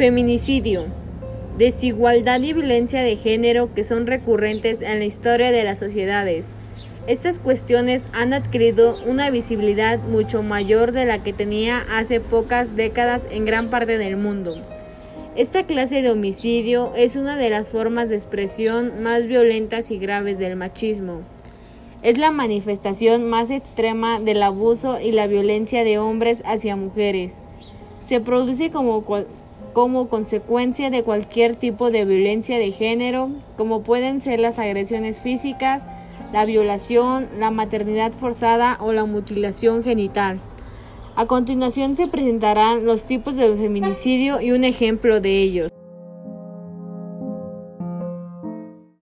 Feminicidio. Desigualdad y violencia de género que son recurrentes en la historia de las sociedades. Estas cuestiones han adquirido una visibilidad mucho mayor de la que tenía hace pocas décadas en gran parte del mundo. Esta clase de homicidio es una de las formas de expresión más violentas y graves del machismo. Es la manifestación más extrema del abuso y la violencia de hombres hacia mujeres. Se produce como, como consecuencia de cualquier tipo de violencia de género, como pueden ser las agresiones físicas, la violación, la maternidad forzada o la mutilación genital. A continuación se presentarán los tipos de feminicidio y un ejemplo de ellos.